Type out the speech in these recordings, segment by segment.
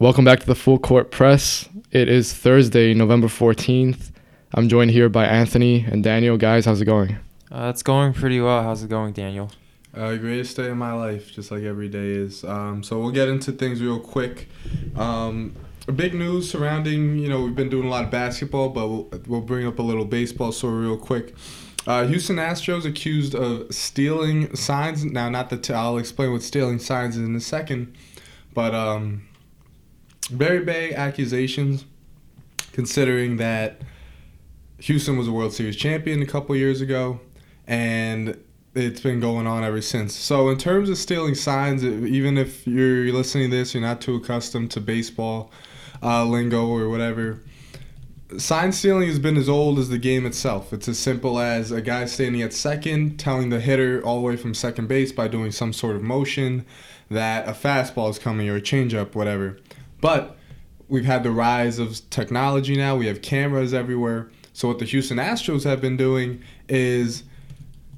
Welcome back to the Full Court Press. It is Thursday, November 14th. I'm joined here by Anthony and Daniel. Guys, how's it going? Uh, it's going pretty well. How's it going, Daniel? Uh, greatest day of my life, just like every day is. Um, so we'll get into things real quick. Um, big news surrounding, you know, we've been doing a lot of basketball, but we'll, we'll bring up a little baseball story real quick. Uh, Houston Astros accused of stealing signs. Now, not that I'll explain what stealing signs is in a second, but um, very big accusations, considering that Houston was a World Series champion a couple years ago, and it's been going on ever since. So, in terms of stealing signs, even if you're listening to this, you're not too accustomed to baseball uh, lingo or whatever. Sign stealing has been as old as the game itself. It's as simple as a guy standing at second telling the hitter all the way from second base by doing some sort of motion that a fastball is coming or a changeup, whatever. But we've had the rise of technology now. We have cameras everywhere. So what the Houston Astros have been doing is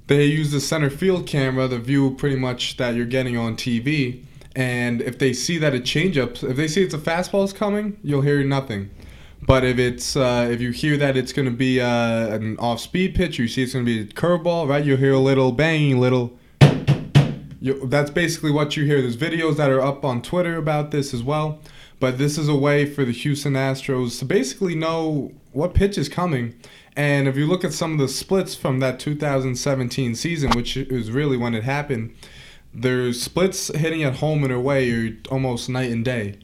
they use the center field camera, the view pretty much that you're getting on TV. And if they see that a changeup, if they see it's a fastball is coming, you'll hear nothing. But if it's uh, if you hear that it's going to be uh, an off-speed pitch, you see it's going to be a curveball, right? You'll hear a little banging, little. You, that's basically what you hear. There's videos that are up on Twitter about this as well. But this is a way for the Houston Astros to basically know what pitch is coming. And if you look at some of the splits from that 2017 season, which is really when it happened, there's splits hitting at home and away are almost night and day.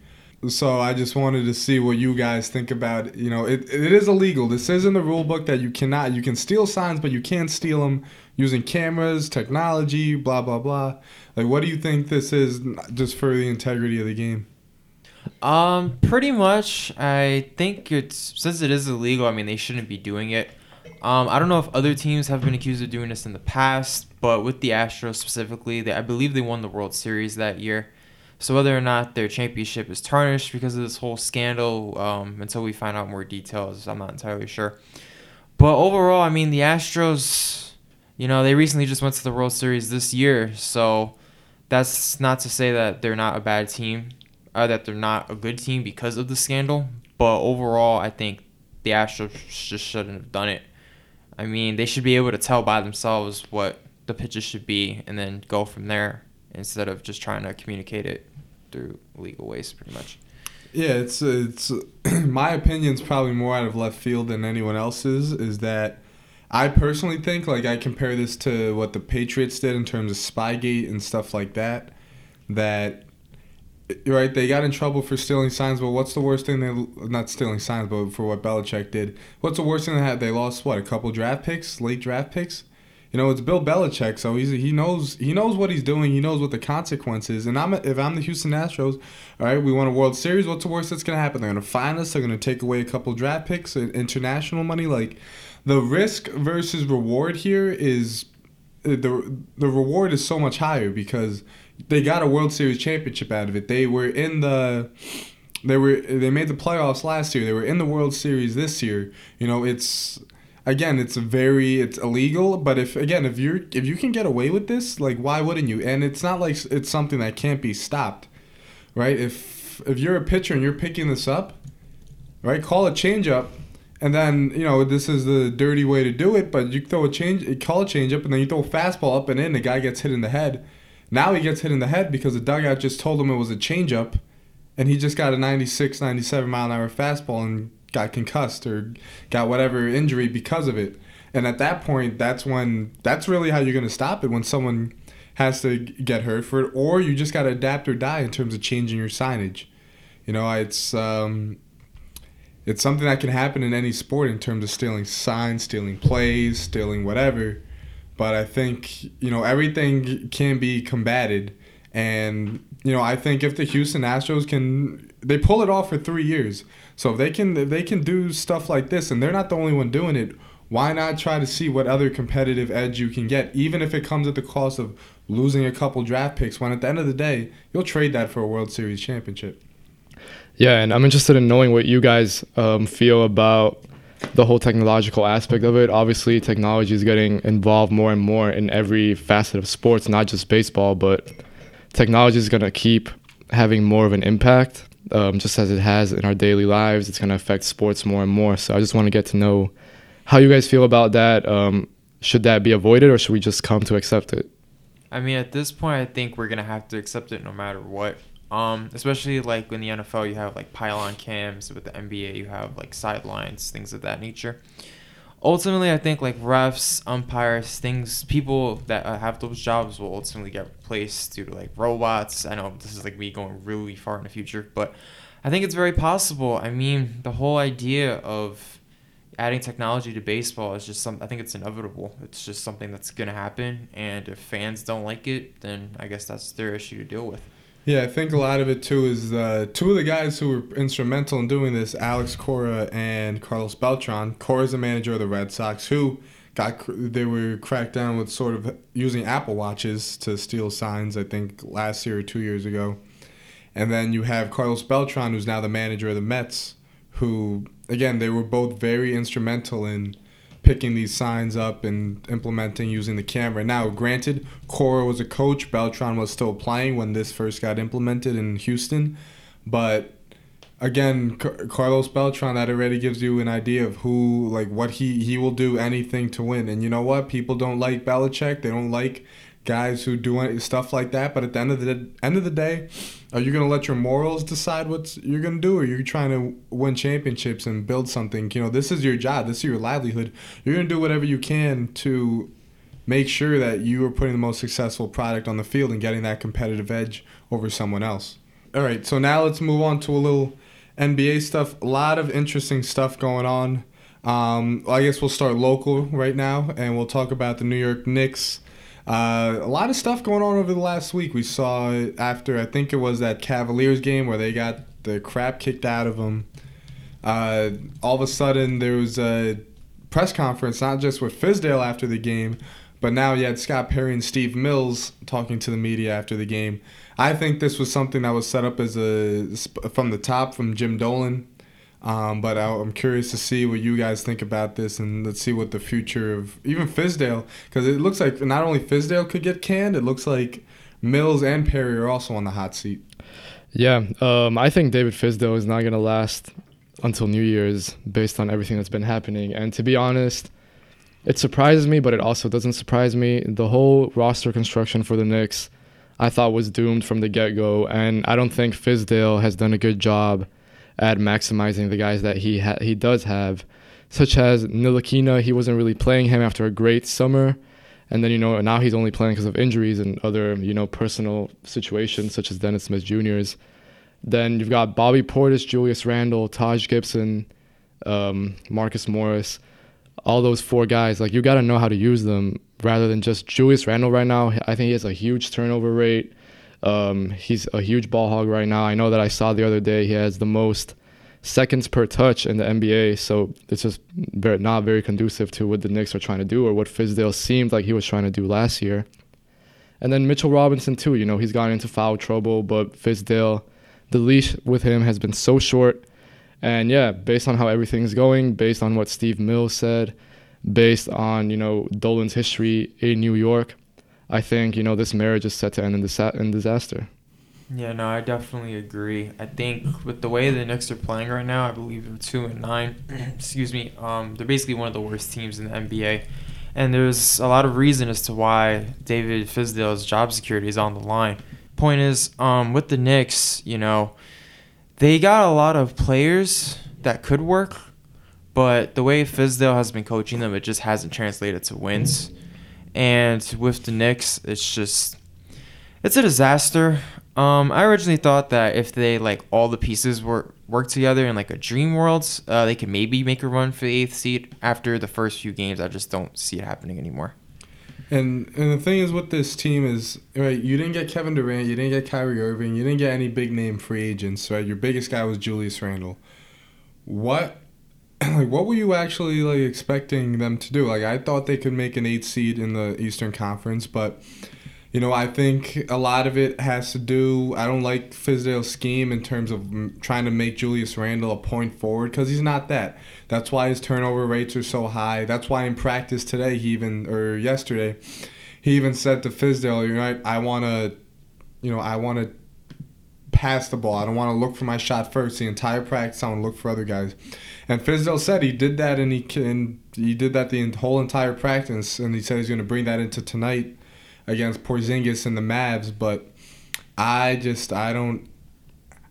So I just wanted to see what you guys think about. You know, it, it is illegal. This is in the rule book that you cannot. You can steal signs, but you can't steal them using cameras, technology, blah blah blah. Like, what do you think this is, just for the integrity of the game? Um, pretty much. I think it's since it is illegal. I mean, they shouldn't be doing it. Um, I don't know if other teams have been accused of doing this in the past, but with the Astros specifically, they, I believe they won the World Series that year. So whether or not their championship is tarnished because of this whole scandal, um, until we find out more details, I'm not entirely sure. But overall, I mean, the Astros, you know, they recently just went to the World Series this year, so that's not to say that they're not a bad team, uh, that they're not a good team because of the scandal. But overall, I think the Astros just shouldn't have done it. I mean, they should be able to tell by themselves what the pitches should be and then go from there instead of just trying to communicate it through legal ways, pretty much. Yeah, it's it's my opinion's probably more out of left field than anyone else's. Is that I personally think like I compare this to what the Patriots did in terms of Spygate and stuff like that. That right, they got in trouble for stealing signs, but what's the worst thing they not stealing signs, but for what Belichick did? What's the worst thing they had? They lost what a couple draft picks, late draft picks you know, it's Bill Belichick, so he's he knows he knows what he's doing. He knows what the consequences. And I'm if I'm the Houston Astros, all right, we won a World Series. What's the worst that's gonna happen? They're gonna fine us. They're gonna take away a couple draft picks, international money. Like the risk versus reward here is the the reward is so much higher because they got a World Series championship out of it. They were in the they were they made the playoffs last year. They were in the World Series this year. You know, it's again, it's very it's illegal. But if again, if you're if you can get away with this, like why wouldn't you? And it's not like it's something that can't be stopped, right? If if you're a pitcher and you're picking this up, right, call a changeup. And then you know this is the dirty way to do it, but you throw a change, call a changeup, and then you throw a fastball up and in. The guy gets hit in the head. Now he gets hit in the head because the dugout just told him it was a changeup, and he just got a 96, 97 mile an hour fastball and got concussed or got whatever injury because of it. And at that point, that's when that's really how you're going to stop it when someone has to get hurt for it, or you just got to adapt or die in terms of changing your signage. You know, it's um, it's something that can happen in any sport in terms of stealing signs, stealing plays, stealing whatever. But I think you know everything can be combated, and you know I think if the Houston Astros can they pull it off for three years. So if they can if they can do stuff like this, and they're not the only one doing it, why not try to see what other competitive edge you can get, even if it comes at the cost of losing a couple draft picks? When at the end of the day, you'll trade that for a World Series championship. Yeah, and I'm interested in knowing what you guys um, feel about the whole technological aspect of it. Obviously, technology is getting involved more and more in every facet of sports, not just baseball, but technology is going to keep having more of an impact um, just as it has in our daily lives. It's going to affect sports more and more. So I just want to get to know how you guys feel about that. Um, should that be avoided, or should we just come to accept it? I mean, at this point, I think we're gonna have to accept it no matter what. Um, especially like in the NFL, you have like pylon cams. With the NBA, you have like sidelines, things of that nature. Ultimately, I think like refs, umpires, things, people that uh, have those jobs will ultimately get replaced due to like robots. I know this is like me going really far in the future, but I think it's very possible. I mean, the whole idea of adding technology to baseball is just some I think it's inevitable. It's just something that's going to happen and if fans don't like it, then I guess that's their issue to deal with. Yeah, I think a lot of it too is uh, two of the guys who were instrumental in doing this, Alex Cora and Carlos Beltran. Cora's the manager of the Red Sox, who got they were cracked down with sort of using Apple watches to steal signs. I think last year or two years ago, and then you have Carlos Beltran, who's now the manager of the Mets, who again they were both very instrumental in picking these signs up and implementing using the camera. Now, granted, Cora was a coach, Beltran was still playing when this first got implemented in Houston, but again, Carlos Beltran that already gives you an idea of who like what he he will do anything to win. And you know what? People don't like Belichick. They don't like guys who do stuff like that. But at the end of the end of the day, are you gonna let your morals decide what you're gonna do, or you're trying to win championships and build something? You know, this is your job. This is your livelihood. You're gonna do whatever you can to make sure that you are putting the most successful product on the field and getting that competitive edge over someone else. All right, so now let's move on to a little NBA stuff. A lot of interesting stuff going on. Um, I guess we'll start local right now, and we'll talk about the New York Knicks uh, a lot of stuff going on over the last week. We saw after I think it was that Cavaliers game where they got the crap kicked out of them. Uh, all of a sudden there was a press conference, not just with Fizdale after the game, but now you had Scott Perry and Steve Mills talking to the media after the game. I think this was something that was set up as a from the top from Jim Dolan. Um, but I, am curious to see what you guys think about this, and let's see what the future of even Fizdale, because it looks like not only Fizdale could get canned, it looks like Mills and Perry are also on the hot seat. Yeah, um, I think David Fizdale is not going to last until New Year's based on everything that's been happening. And to be honest, it surprises me, but it also doesn't surprise me. The whole roster construction for the Knicks, I thought was doomed from the get go, and I don't think Fizdale has done a good job at maximizing the guys that he ha- he does have, such as Ntilikina. He wasn't really playing him after a great summer, and then you know now he's only playing because of injuries and other you know personal situations such as Dennis Smith Jr.'s. Then you've got Bobby Portis, Julius Randle, Taj Gibson, um, Marcus Morris. All those four guys, like you got to know how to use them rather than just Julius Randle right now. I think he has a huge turnover rate. Um, he's a huge ball hog right now. I know that I saw the other day he has the most seconds per touch in the NBA. So it's just very, not very conducive to what the Knicks are trying to do or what Fizdale seemed like he was trying to do last year. And then Mitchell Robinson too. You know he's gotten into foul trouble, but Fizdale, the leash with him has been so short. And yeah, based on how everything's going, based on what Steve Mills said, based on you know Dolan's history in New York, I think you know this marriage is set to end in, disa- in disaster. Yeah, no, I definitely agree. I think with the way the Knicks are playing right now, I believe they're two and nine. excuse me. Um, they're basically one of the worst teams in the NBA, and there's a lot of reason as to why David Fizdale's job security is on the line. Point is, um, with the Knicks, you know, they got a lot of players that could work, but the way Fizdale has been coaching them, it just hasn't translated to wins. And with the Knicks, it's just it's a disaster. Um, I originally thought that if they like all the pieces were work together in like a dream world, uh, they could maybe make a run for the eighth seed. After the first few games, I just don't see it happening anymore. And and the thing is with this team is right, you didn't get Kevin Durant, you didn't get Kyrie Irving, you didn't get any big name free agents, right? Your biggest guy was Julius Randle. What like what were you actually like expecting them to do? Like I thought they could make an eight seed in the Eastern Conference, but you know I think a lot of it has to do. I don't like Fizdale's scheme in terms of mm, trying to make Julius Randle a point forward because he's not that. That's why his turnover rates are so high. That's why in practice today he even or yesterday he even said to Fizdale, "You're right. I want to, you know, I want to." Pass the ball. I don't want to look for my shot first. The entire practice, I want to look for other guys. And Fizdale said he did that, and he can he did that the whole entire practice, and he said he's going to bring that into tonight against Porzingis and the Mavs. But I just I don't.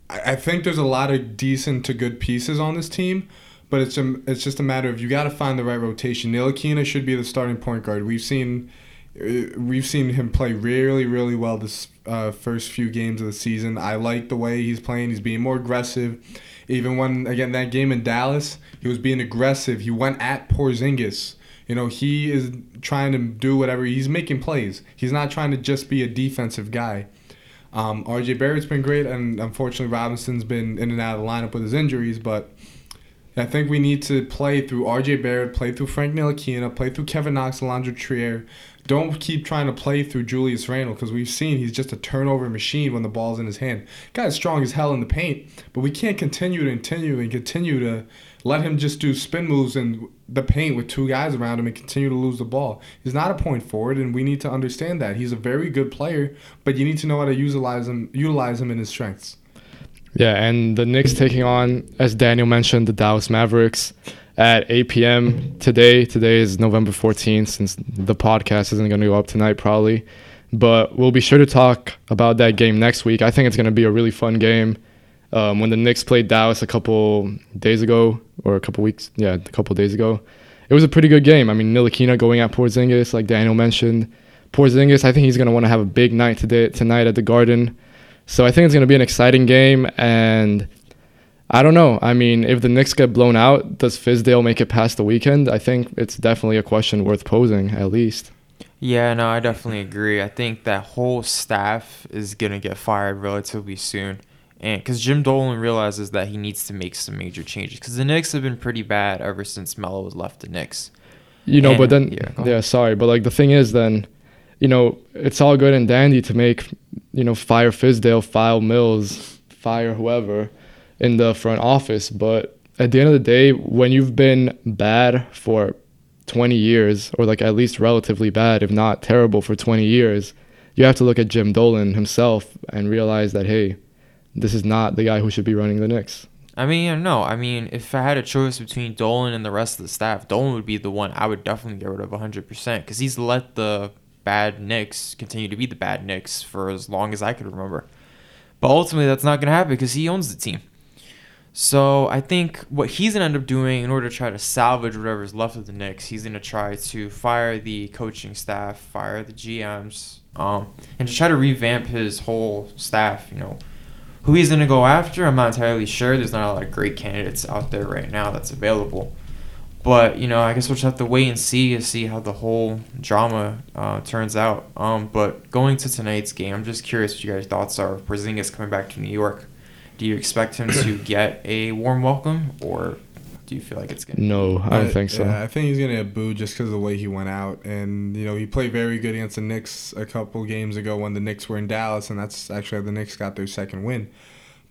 I think there's a lot of decent to good pieces on this team, but it's a, it's just a matter of you got to find the right rotation. Ntilikina should be the starting point guard. We've seen we've seen him play really really well this uh, first few games of the season. I like the way he's playing. He's being more aggressive. Even when again that game in Dallas, he was being aggressive. He went at Porzingis. You know, he is trying to do whatever. He's making plays. He's not trying to just be a defensive guy. Um, RJ Barrett's been great, and unfortunately Robinson's been in and out of the lineup with his injuries. But I think we need to play through RJ Barrett, play through Frank Ntilikina, play through Kevin Knox, Alonzo Trier, don't keep trying to play through Julius Randle because we've seen he's just a turnover machine when the ball's in his hand. Guy's strong as hell in the paint, but we can't continue to continue and continue to let him just do spin moves in the paint with two guys around him and continue to lose the ball. He's not a point forward, and we need to understand that he's a very good player, but you need to know how to utilize him, utilize him in his strengths. Yeah, and the Knicks taking on, as Daniel mentioned, the Dallas Mavericks at 8 p.m. today. Today is November 14th, since the podcast isn't going to go up tonight, probably. But we'll be sure to talk about that game next week. I think it's going to be a really fun game. Um, when the Knicks played Dallas a couple days ago, or a couple weeks, yeah, a couple days ago, it was a pretty good game. I mean, Ntilikina going at Porzingis, like Daniel mentioned. Porzingis, I think he's going to want to have a big night today tonight at the Garden. So I think it's going to be an exciting game, and I don't know. I mean, if the Knicks get blown out, does Fizdale make it past the weekend? I think it's definitely a question worth posing, at least. Yeah, no, I definitely agree. I think that whole staff is gonna get fired relatively soon, and because Jim Dolan realizes that he needs to make some major changes, because the Knicks have been pretty bad ever since Melo was left the Knicks. You know, and, but then yeah, yeah, sorry, but like the thing is, then, you know, it's all good and dandy to make, you know, fire Fizdale, file Mills, fire whoever in the front office. But at the end of the day, when you've been bad for 20 years, or like at least relatively bad, if not terrible for 20 years, you have to look at Jim Dolan himself and realize that, hey, this is not the guy who should be running the Knicks. I mean, no. I mean, if I had a choice between Dolan and the rest of the staff, Dolan would be the one I would definitely get rid of 100% because he's let the bad Knicks continue to be the bad Knicks for as long as I could remember. But ultimately, that's not going to happen because he owns the team. So I think what he's gonna end up doing in order to try to salvage whatever's left of the Knicks, he's gonna try to fire the coaching staff, fire the GMs, um, and to try to revamp his whole staff. You know, who he's gonna go after, I'm not entirely sure. There's not a lot of great candidates out there right now that's available. But you know, I guess we'll just have to wait and see to see how the whole drama uh, turns out. Um, but going to tonight's game, I'm just curious what you guys' thoughts are. Porzingis coming back to New York. Do you expect him to get a warm welcome, or do you feel like it's gonna? No, I don't think so. Yeah, I think he's gonna get booed just because of the way he went out, and you know he played very good against the Knicks a couple games ago when the Knicks were in Dallas, and that's actually how the Knicks got their second win.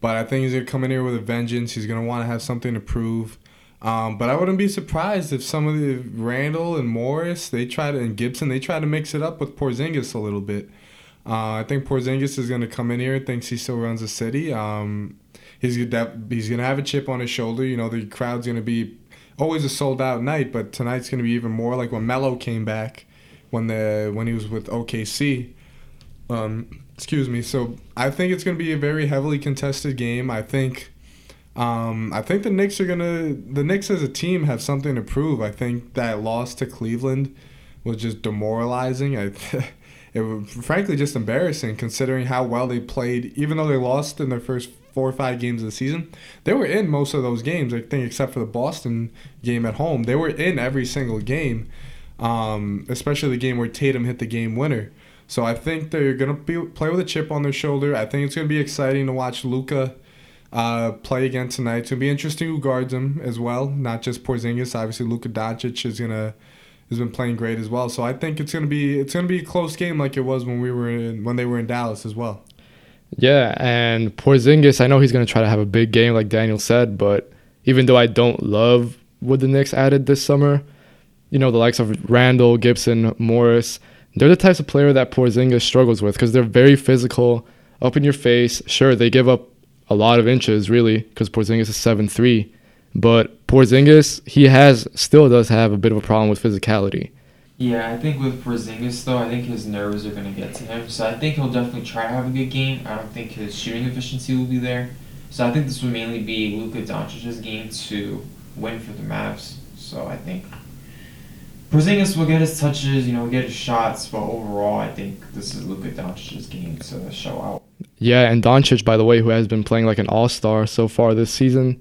But I think he's gonna come in here with a vengeance. He's gonna want to have something to prove. Um, but I wouldn't be surprised if some of the Randle and Morris they try to and Gibson they try to mix it up with Porzingis a little bit. Uh, I think Porzingis is going to come in here, thinks he still runs the city. Um, he's he's going to have a chip on his shoulder. You know, the crowd's going to be always a sold out night, but tonight's going to be even more like when Melo came back when the when he was with OKC. Um, excuse me. So I think it's going to be a very heavily contested game. I think. Um, I think the Knicks are gonna. The Knicks as a team have something to prove. I think that loss to Cleveland was just demoralizing. I it was frankly just embarrassing considering how well they played. Even though they lost in their first four or five games of the season, they were in most of those games. I think except for the Boston game at home, they were in every single game. Um, especially the game where Tatum hit the game winner. So I think they're gonna be play with a chip on their shoulder. I think it's gonna be exciting to watch Luka uh, play again tonight. It's gonna be interesting who guards him as well, not just Porzingis. Obviously, Luka Doncic is gonna has been playing great as well. So I think it's gonna be it's gonna be a close game like it was when we were in, when they were in Dallas as well. Yeah, and Porzingis, I know he's gonna try to have a big game like Daniel said, but even though I don't love what the Knicks added this summer, you know the likes of Randle, Gibson, Morris, they're the types of player that Porzingis struggles with because they're very physical, up in your face. Sure, they give up a lot of inches, really, because Porzingis is seven three, but Porzingis he has still does have a bit of a problem with physicality. Yeah, I think with Porzingis though, I think his nerves are gonna get to him. So I think he'll definitely try to have a good game. I don't think his shooting efficiency will be there. So I think this will mainly be Luka Doncic's game to win for the Mavs. So I think Porzingis will get his touches, you know, get his shots, but overall, I think this is Luka Doncic's game to show out. Yeah, and Doncic, by the way, who has been playing like an all star so far this season,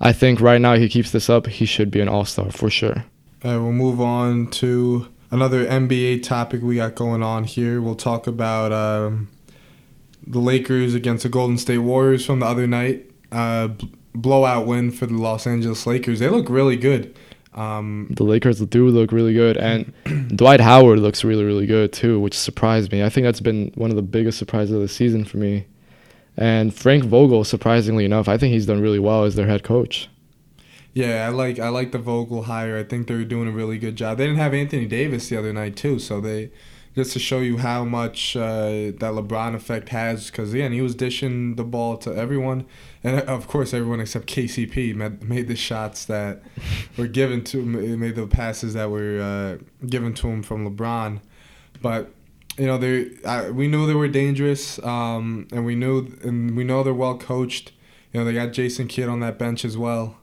I think right now he keeps this up, he should be an all star for sure. All right, we'll move on to another NBA topic we got going on here. We'll talk about um, the Lakers against the Golden State Warriors from the other night. Uh, blowout win for the Los Angeles Lakers. They look really good. Um, the Lakers do look really good, and Dwight Howard looks really, really good too, which surprised me. I think that's been one of the biggest surprises of the season for me. And Frank Vogel, surprisingly enough, I think he's done really well as their head coach. Yeah, I like I like the Vogel hire. I think they're doing a really good job. They didn't have Anthony Davis the other night too, so they just to show you how much uh, that LeBron effect has. Because again, he was dishing the ball to everyone, and of course, everyone except KCP made, made the shots that were given to made the passes that were uh, given to him from LeBron. But you know, they we knew they were dangerous, um, and we knew and we know they're well coached. You know, they got Jason Kidd on that bench as well.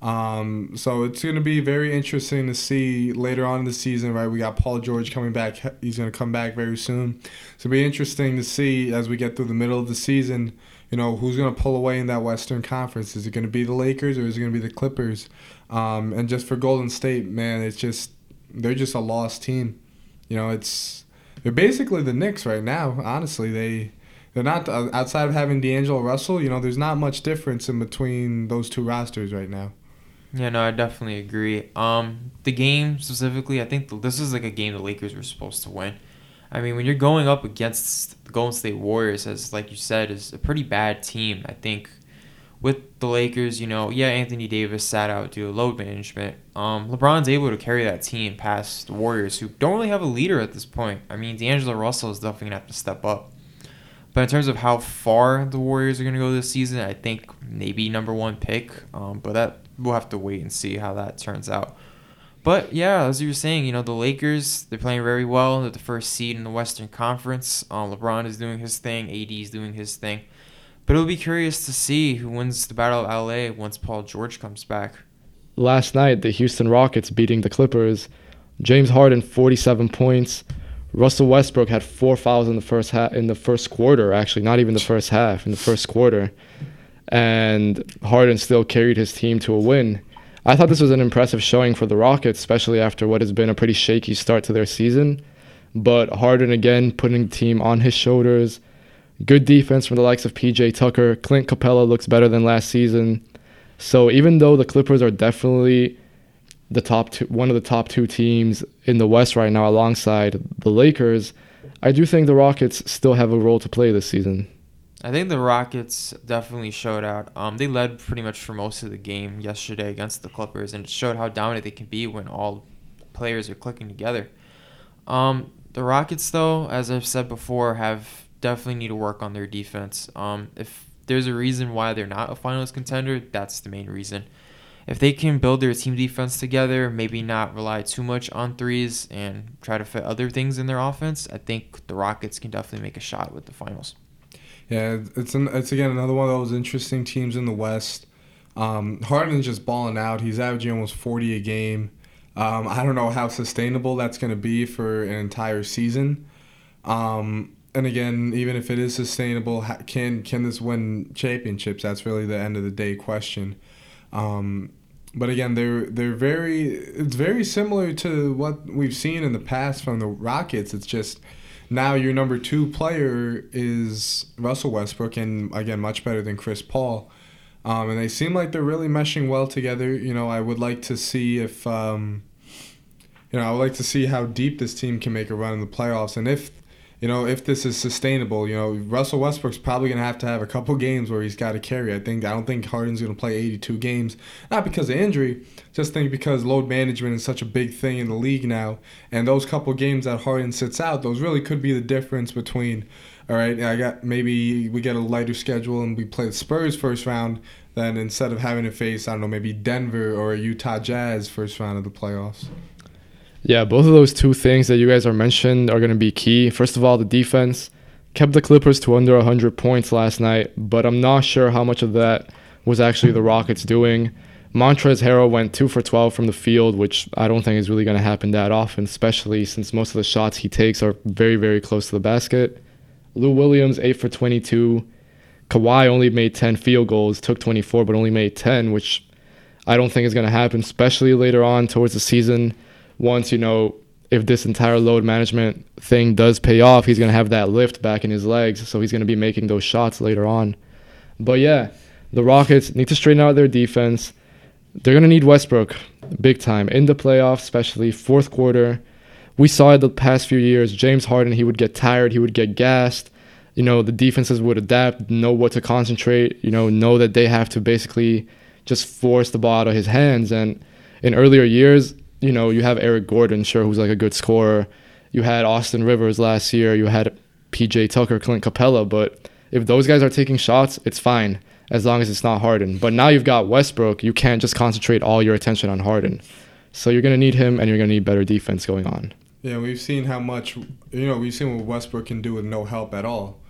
Um, so it's going to be very interesting to see later on in the season, right? We got Paul George coming back. He's going to come back very soon. So it'll be interesting to see as we get through the middle of the season, you know, who's going to pull away in that Western Conference. Is it going to be the Lakers or is it going to be the Clippers? Um, and just for Golden State, man, it's just, they're just a lost team. You know, it's, they're basically the Knicks right now, honestly. They, they're not uh, outside of having D'Angelo Russell. You know, there's not much difference in between those two rosters right now. Yeah, no, I definitely agree. Um, the game specifically, I think this is like a game the Lakers were supposed to win. I mean, when you're going up against the Golden State Warriors, as like you said, is a pretty bad team. I think with the Lakers, you know, yeah, Anthony Davis sat out due to load management. Um, LeBron's able to carry that team past the Warriors, who don't really have a leader at this point. I mean, D'Angelo Russell is definitely gonna have to step up. But in terms of how far the Warriors are gonna go this season, I think maybe number one pick. Um, but that we'll have to wait and see how that turns out. But yeah, as you were saying, you know the Lakers they're playing very well. They're the first seed in the Western Conference. Um, LeBron is doing his thing. AD is doing his thing. But it'll be curious to see who wins the Battle of LA once Paul George comes back. Last night, the Houston Rockets beating the Clippers. James Harden 47 points. Russell Westbrook had four fouls in the first half in the first quarter. Actually, not even the first half in the first quarter and Harden still carried his team to a win. I thought this was an impressive showing for the Rockets, especially after what has been a pretty shaky start to their season. But Harden again putting the team on his shoulders. Good defense from the likes of PJ Tucker. Clint Capela looks better than last season. So even though the Clippers are definitely the top two, one of the top two teams in the West right now, alongside the Lakers, I do think the Rockets still have a role to play this season. I think the Rockets definitely showed out. Um, they led pretty much for most of the game yesterday against the Clippers, and it showed how dominant they can be when all players are clicking together. Um, the Rockets, though, as I've said before, have definitely need to work on their defense. Um, if there's a reason why they're not a finals contender, that's the main reason. If they can build their team defense together, maybe not rely too much on threes and try to fit other things in their offense, I think the Rockets can definitely make a shot with the finals. Yeah, it's an, it's again another one of those interesting teams in the West. Um, Harden's just balling out. He's averaging almost 40 a game. Um, I don't know how sustainable that's going to be for an entire season. Um, and again, even if it is sustainable, can can this win championships? That's really the end of the day question. Um, but again, they're they're very it's very similar to what we've seen in the past from the Rockets. It's just now your number two player is Russell Westbrook, and again, much better than Chris Paul. Um, and they seem like they're really meshing well together. You know, I would like to see if, um, you know, I would like to see how deep this team can make a run in the playoffs, and if you know, if this is sustainable, you know, Russell Westbrook's probably going to have to have a couple games where he's got to carry. I think I don't think Harden's going to play 82 games, not because of injury, just think because load management is such a big thing in the league now, and those couple games that Harden sits out, those really could be the difference between all right, I got maybe we get a lighter schedule and we play the Spurs first round. Then instead of having to face, I don't know, maybe Denver or Utah Jazz first round of the playoffs. Yeah, both of those two things that you guys are mentioned are going to be key. First of all, the defense kept the Clippers to under 100 points last night, but I'm not sure how much of that was actually the Rockets doing. Montrezl Harrell went 2 for 12 from the field, which I don't think is really going to happen that often, especially since most of the shots he takes are very, very close to the basket. Lou Williams, 8 for 22. Kawhi only made 10 field goals, took 24, but only made 10, which I don't think is going to happen, especially later on towards the season. Once, you know, if this entire load management thing does pay off, he's to have that lift back in his legs. So he's to be making those shots later on. But yeah, the Rockets need to straighten out their defense they're to need Westbrook big time in the playoffs, especially fourth quarter. We saw it the past few years. James Harden, he would get tired, he would get gassed. You know, the defenses would adapt, know what to concentrate, you know, know that they have to basically just force the ball out of his hands. And in earlier years, you know, you have Eric Gordon, sure, who's like a good scorer. You had Austin Rivers last year. You had PJ Tucker, Clint Capela. But if those guys are taking shots, it's fine as long as it's not Harden. But now you've got Westbrook, you can't just concentrate all your attention on Harden. So you're going to need him and you're going to need better defense going on. Yeah, we've seen how much, you know, we've seen what Westbrook can do with no help at all.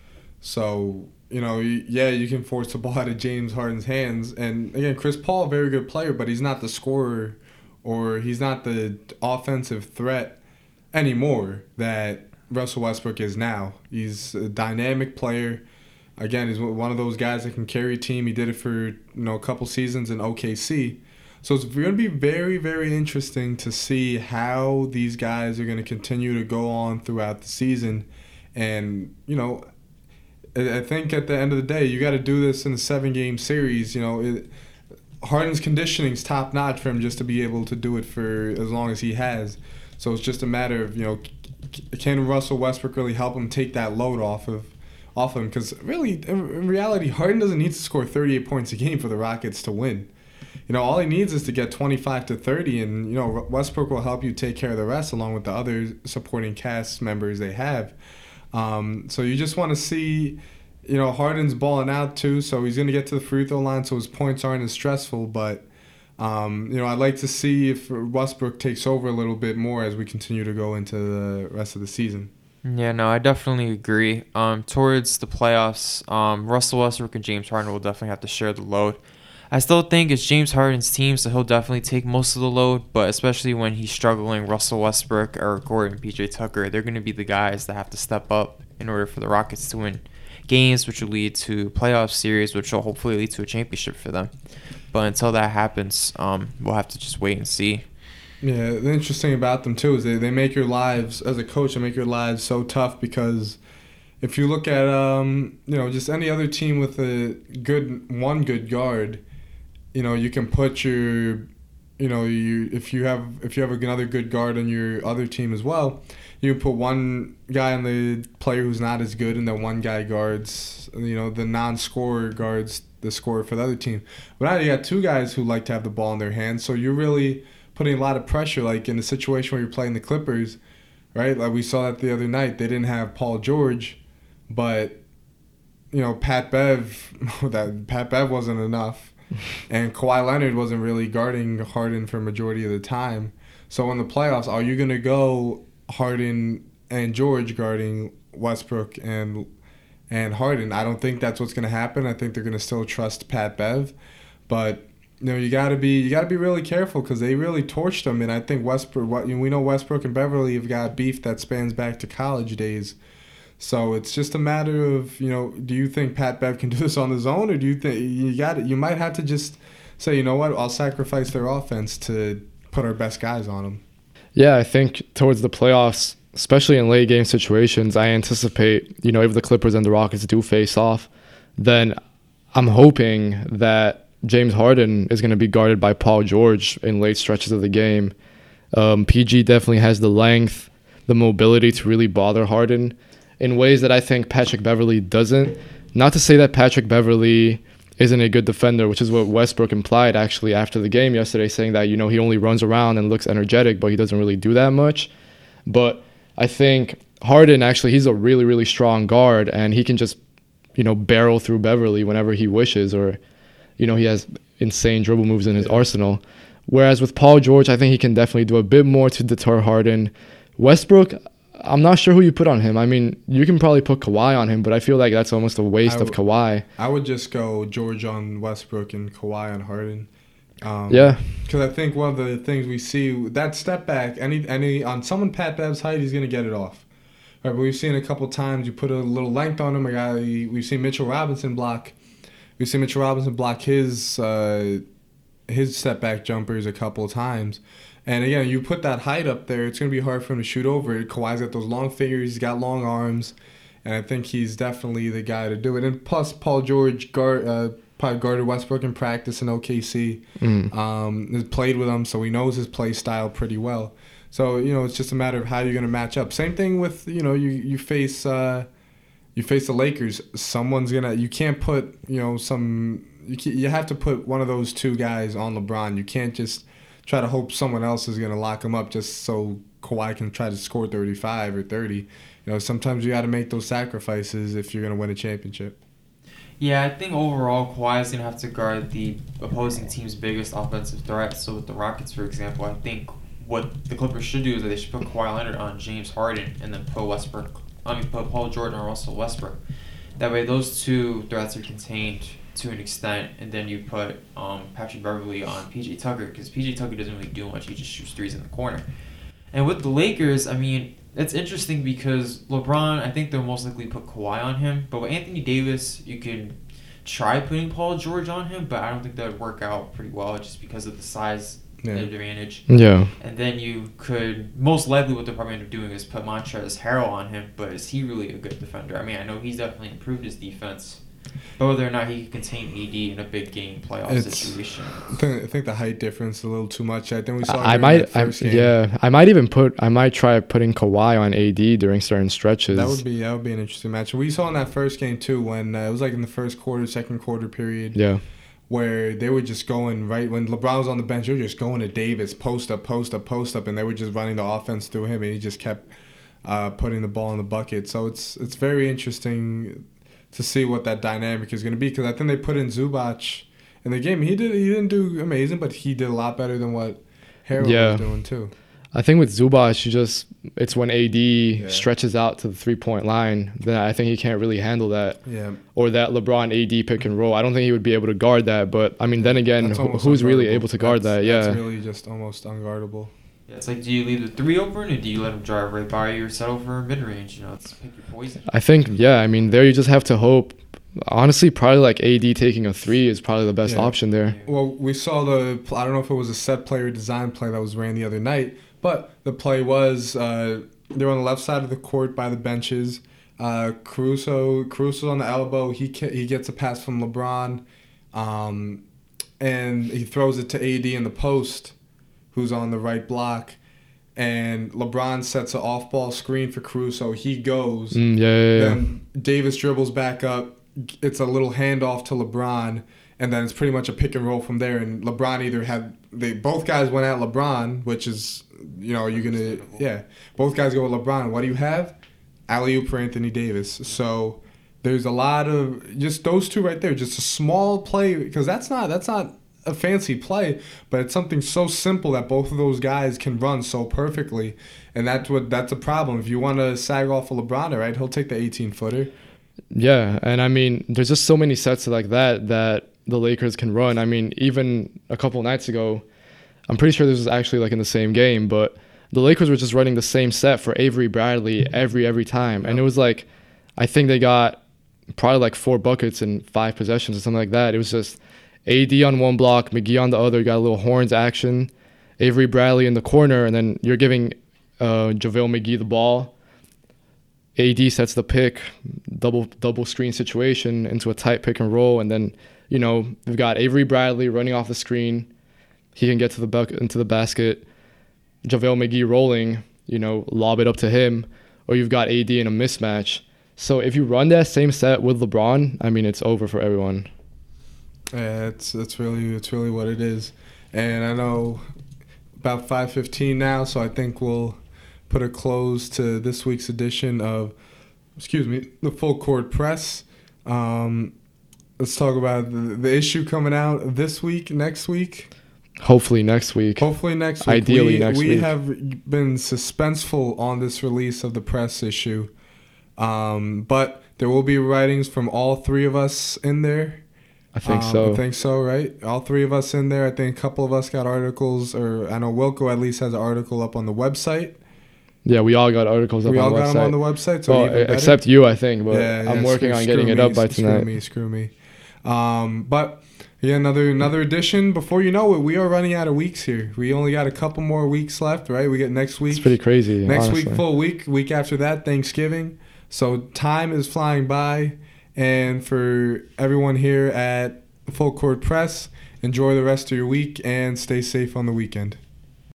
So, you know, yeah, you can force the ball out of James Harden's hands. And again, Chris Paul, very good player, but he's not the scorer or he's not the offensive threat anymore that Russell Westbrook is now. He's a dynamic player again, he's one of those guys that can carry a team. He did it for you know a couple seasons in OKC. So it's going to be very, very interesting to see how these guys are going to continue to go on throughout the season. And, you know, I think at the end of the day, you got to do this in a seven game series. You know, it, Harden's conditioning's top notch for him just to be able to do it for as long as he has. So it's just a matter of, you know, can Russell Westbrook really help him take that load off of off him because really, in reality, Harden doesn't need to score 38 points a game for the Rockets to win. You know, all he needs is to get 25 to 30, and you know Westbrook will help you take care of the rest along with the other supporting cast members they have. Um, so you just want to see, you know, Harden's balling out too, so he's going to get to the free throw line, so his points aren't as stressful. But um, you know, I'd like to see if Westbrook takes over a little bit more as we continue to go into the rest of the season. Yeah, no, I definitely agree. Um, towards the playoffs, um, Russell Westbrook and James Harden will definitely have to share the load. I still think it's James Harden's team, so he'll definitely take most of the load. But especially when he's struggling, Russell Westbrook or Gordon, PJ Tucker, they're going to be the guys that have to step up in order for the Rockets to win games, which will lead to playoff series, which will hopefully lead to a championship for them. But until that happens, um, we'll have to just wait and see. Yeah, the interesting about them too is they, they make your lives as a coach, they make your lives so tough because if you look at um, you know just any other team with a good one good guard, you know you can put your you know you if you have if you have another good guard on your other team as well, you put one guy on the player who's not as good, and then one guy guards you know the non-scorer guards the scorer for the other team. But now you got two guys who like to have the ball in their hands, so you're really putting a lot of pressure. Like in a situation where you're playing the Clippers, right? Like we saw that the other night. They didn't have Paul George, but you know Pat Bev, that Pat Bev wasn't enough, and Kawhi Leonard wasn't really guarding Harden for majority of the time. So in the playoffs, are you gonna go Harden and George guarding Westbrook and and Harden? I don't think that's what's gonna happen. I think they're gonna still trust Pat Bev, but you know, you gotta be you gotta be really careful because they really torched them, and I think Westbrook. What you know, we know Westbrook and Beverley have got beef that spans back to college days. So it's just a matter of you know, do you think Pat Bev can do this on his own, or do you think you got it? You might have to just say, you know what, I'll sacrifice their offense to put our best guys on them. Yeah, I think towards the playoffs, especially in late game situations, I anticipate you know if the Clippers and the Rockets do face off, then I'm hoping that James Harden is going to be guarded by Paul George in late stretches of the game. Um, PG definitely has the length, the mobility to really bother Harden in ways that I think Patrick Beverley doesn't. Not to say that Patrick Beverley isn't a good defender, which is what Westbrook implied actually after the game yesterday, saying that, you know, he only runs around and looks energetic, but he doesn't really do that much. But I think Harden actually he's a really really strong guard and he can just you know barrel through Beverley whenever he wishes or you know he has insane dribble moves in his arsenal. Whereas with Paul George, I think he can definitely do a bit more to deter Harden. Westbrook, I'm not sure who you put on him. I mean, you can probably put Kawhi on him, but I feel like that's almost a waste I of w- Kawhi. I would just go George on Westbrook and Kawhi on Harden. Um, Yeah, Because I think one of the things we see that step back, any any on someone Pat Bev's height, he's gonna get it off. Right, but we've seen a couple times you put a little length on him. A guy we've seen Mitchell Robinson block. We've seen Mitchell Robinson block his uh, his step back jumpers a couple times. And again, you put that height up there, it's gonna be hard for him to shoot over it. Kawhi's got those long fingers, he's got long arms, and I think he's definitely the guy to do it. And plus, Paul George guard, uh, probably guarded Westbrook in practice in OKC Mm. um, has played with him, so he knows his play style pretty well. So you know, it's just a matter of how you're going to match up. Same thing with you know, you you face uh, you face the Lakers. Someone's gonna you can't put you know some you ca you have to put one of those two guys on LeBron. You can't just try to hope someone else is going to lock him up just so Kawhi can try to score 35 or 30. You know, sometimes you got to make those sacrifices if you're going to win a championship. Yeah, I think overall Kawhi is gonna have to guard the opposing team's biggest offensive threat. So with the Rockets, for example, I think what the Clippers should do is that they should put Kawhi Leonard on James Harden and then put Westbrook. I mean, put Paul Jordan on Russell Westbrook. That way, those two threats are contained to an extent, and then you put um, Patrick Beverley on PJ Tucker because PJ Tucker doesn't really do much. He just shoots threes in the corner. And with the Lakers, I mean, it's interesting because LeBron, I think they'll most likely put Kawhi on him. But with Anthony Davis, you can try putting Paul George on him, but I don't think that would work out pretty well just because of the size Yeah. advantage. yeah. And then you could most likely what they'll probably end up doing is put Montrezl Harrell on him, but is he really a good defender? I mean, I know he's definitely improved his defense, but whether or not he can contain AD in a big game playoff It's- situation. I think, I think the height difference is a little too much. I think we saw. it I might, that I, first game. yeah, I might even put, I might try putting Kawhi on AD during certain stretches. That would be that would be an interesting match. We saw in that first game too when uh, it was like in the first quarter, second quarter period, yeah, where they were just going right when LeBron was on the bench. They were just going to Davis, post up, post up, post up, and they were just running the offense through him, and he just kept uh, putting the ball in the bucket. So it's it's very interesting to see what that dynamic is going to be because I think they put in Zubac in the game. He did he didn't do amazing, but he did a lot better than what Harrell Yeah. was doing too. I think with Zubac, you just, it's when AD Yeah. stretches out to the three point line, then I think he can't really handle that. Yeah, Or that LeBron AD pick and roll. I don't think he would be able to guard that. But I mean, then again, who's really able to guard That's- that? Yeah. that's really just almost unguardable. Yeah, it's like, do you leave the three open or do you let them drive right by you or settle for mid range? You know, it's pick your poison. I think, yeah, I mean, there you just have to hope. Honestly, probably like AD taking a three is probably the best Yeah. option there. Well, we saw the. I don't know if it was a set play or design play that was ran the other night, but the play was uh, they're on the left side of the court by the benches. Uh, Caruso, Caruso's on the elbow. He ca- he gets a pass from LeBron, um, and he throws it to AD in the post, who's on the right block, and LeBron sets an off-ball screen for Caruso. He goes. Mm, yeah, yeah, yeah. Then Davis dribbles back up. It's a little handoff to LeBron, and then it's pretty much a pick and roll from there. And LeBron either had they both guys went at LeBron, which is you know you're gonna yeah both guys go with LeBron. What do you have? Alley oop for Anthony Davis. So there's a lot of just those two right there. Just a small play because that's not that's not a fancy play, but it's something so simple that both of those guys can run so perfectly, and that's what that's a problem. If you want to sag off a LeBron, right, he'll take the 18 footer. Yeah, and I mean, there's just so many sets like that that the Lakers can run. I mean, even a couple nights ago, I'm pretty sure this was actually like in the same game, but the Lakers were just running the same set for Avery Bradley every every time, and it was like, I think they got probably like four buckets in five possessions or something like that. It was just AD on one block, McGee on the other, You got a little horns action, Avery Bradley in the corner, and then you're giving uh, JaVale McGee the ball. AD sets the pick, double double screen situation into a tight pick and roll, and then you know we've got Avery Bradley running off the screen. He can get to the buck into the basket. JaVale McGee rolling, you know, lob it up to him, or you've got AD in a mismatch. So if you run that same set with LeBron, I mean it's over for everyone. Yeah, it's that's really it's really what it is. And I know about 5:15 now, so I think we'll put a close to this week's edition of, excuse me, the Full Court Press. Um, let's talk about the, the issue coming out this week, next week. Hopefully next week. Hopefully next week. Ideally we, next we week. We have been suspenseful on this release of the press issue, um, but there will be writings from all three of us in there. I think Um, so. I think so, right? All three of us in there. I think a couple of us got articles, or I know Wilco at least has an article up on the website. yeah, we all got articles up we on all got them on the website. So well, except you, I think, but Yeah, I'm yeah, working screw- on getting screw it me, up by screw tonight. me, screw me. Um, but yeah, another another edition. Before you know it, we are running out of weeks here. We only got a couple more weeks left, right? We get next week. It's pretty crazy. Next honestly. week, full week. Week after that, Thanksgiving. So time is flying by. And for everyone here at Full Court Press, enjoy the rest of your week and stay safe on the weekend.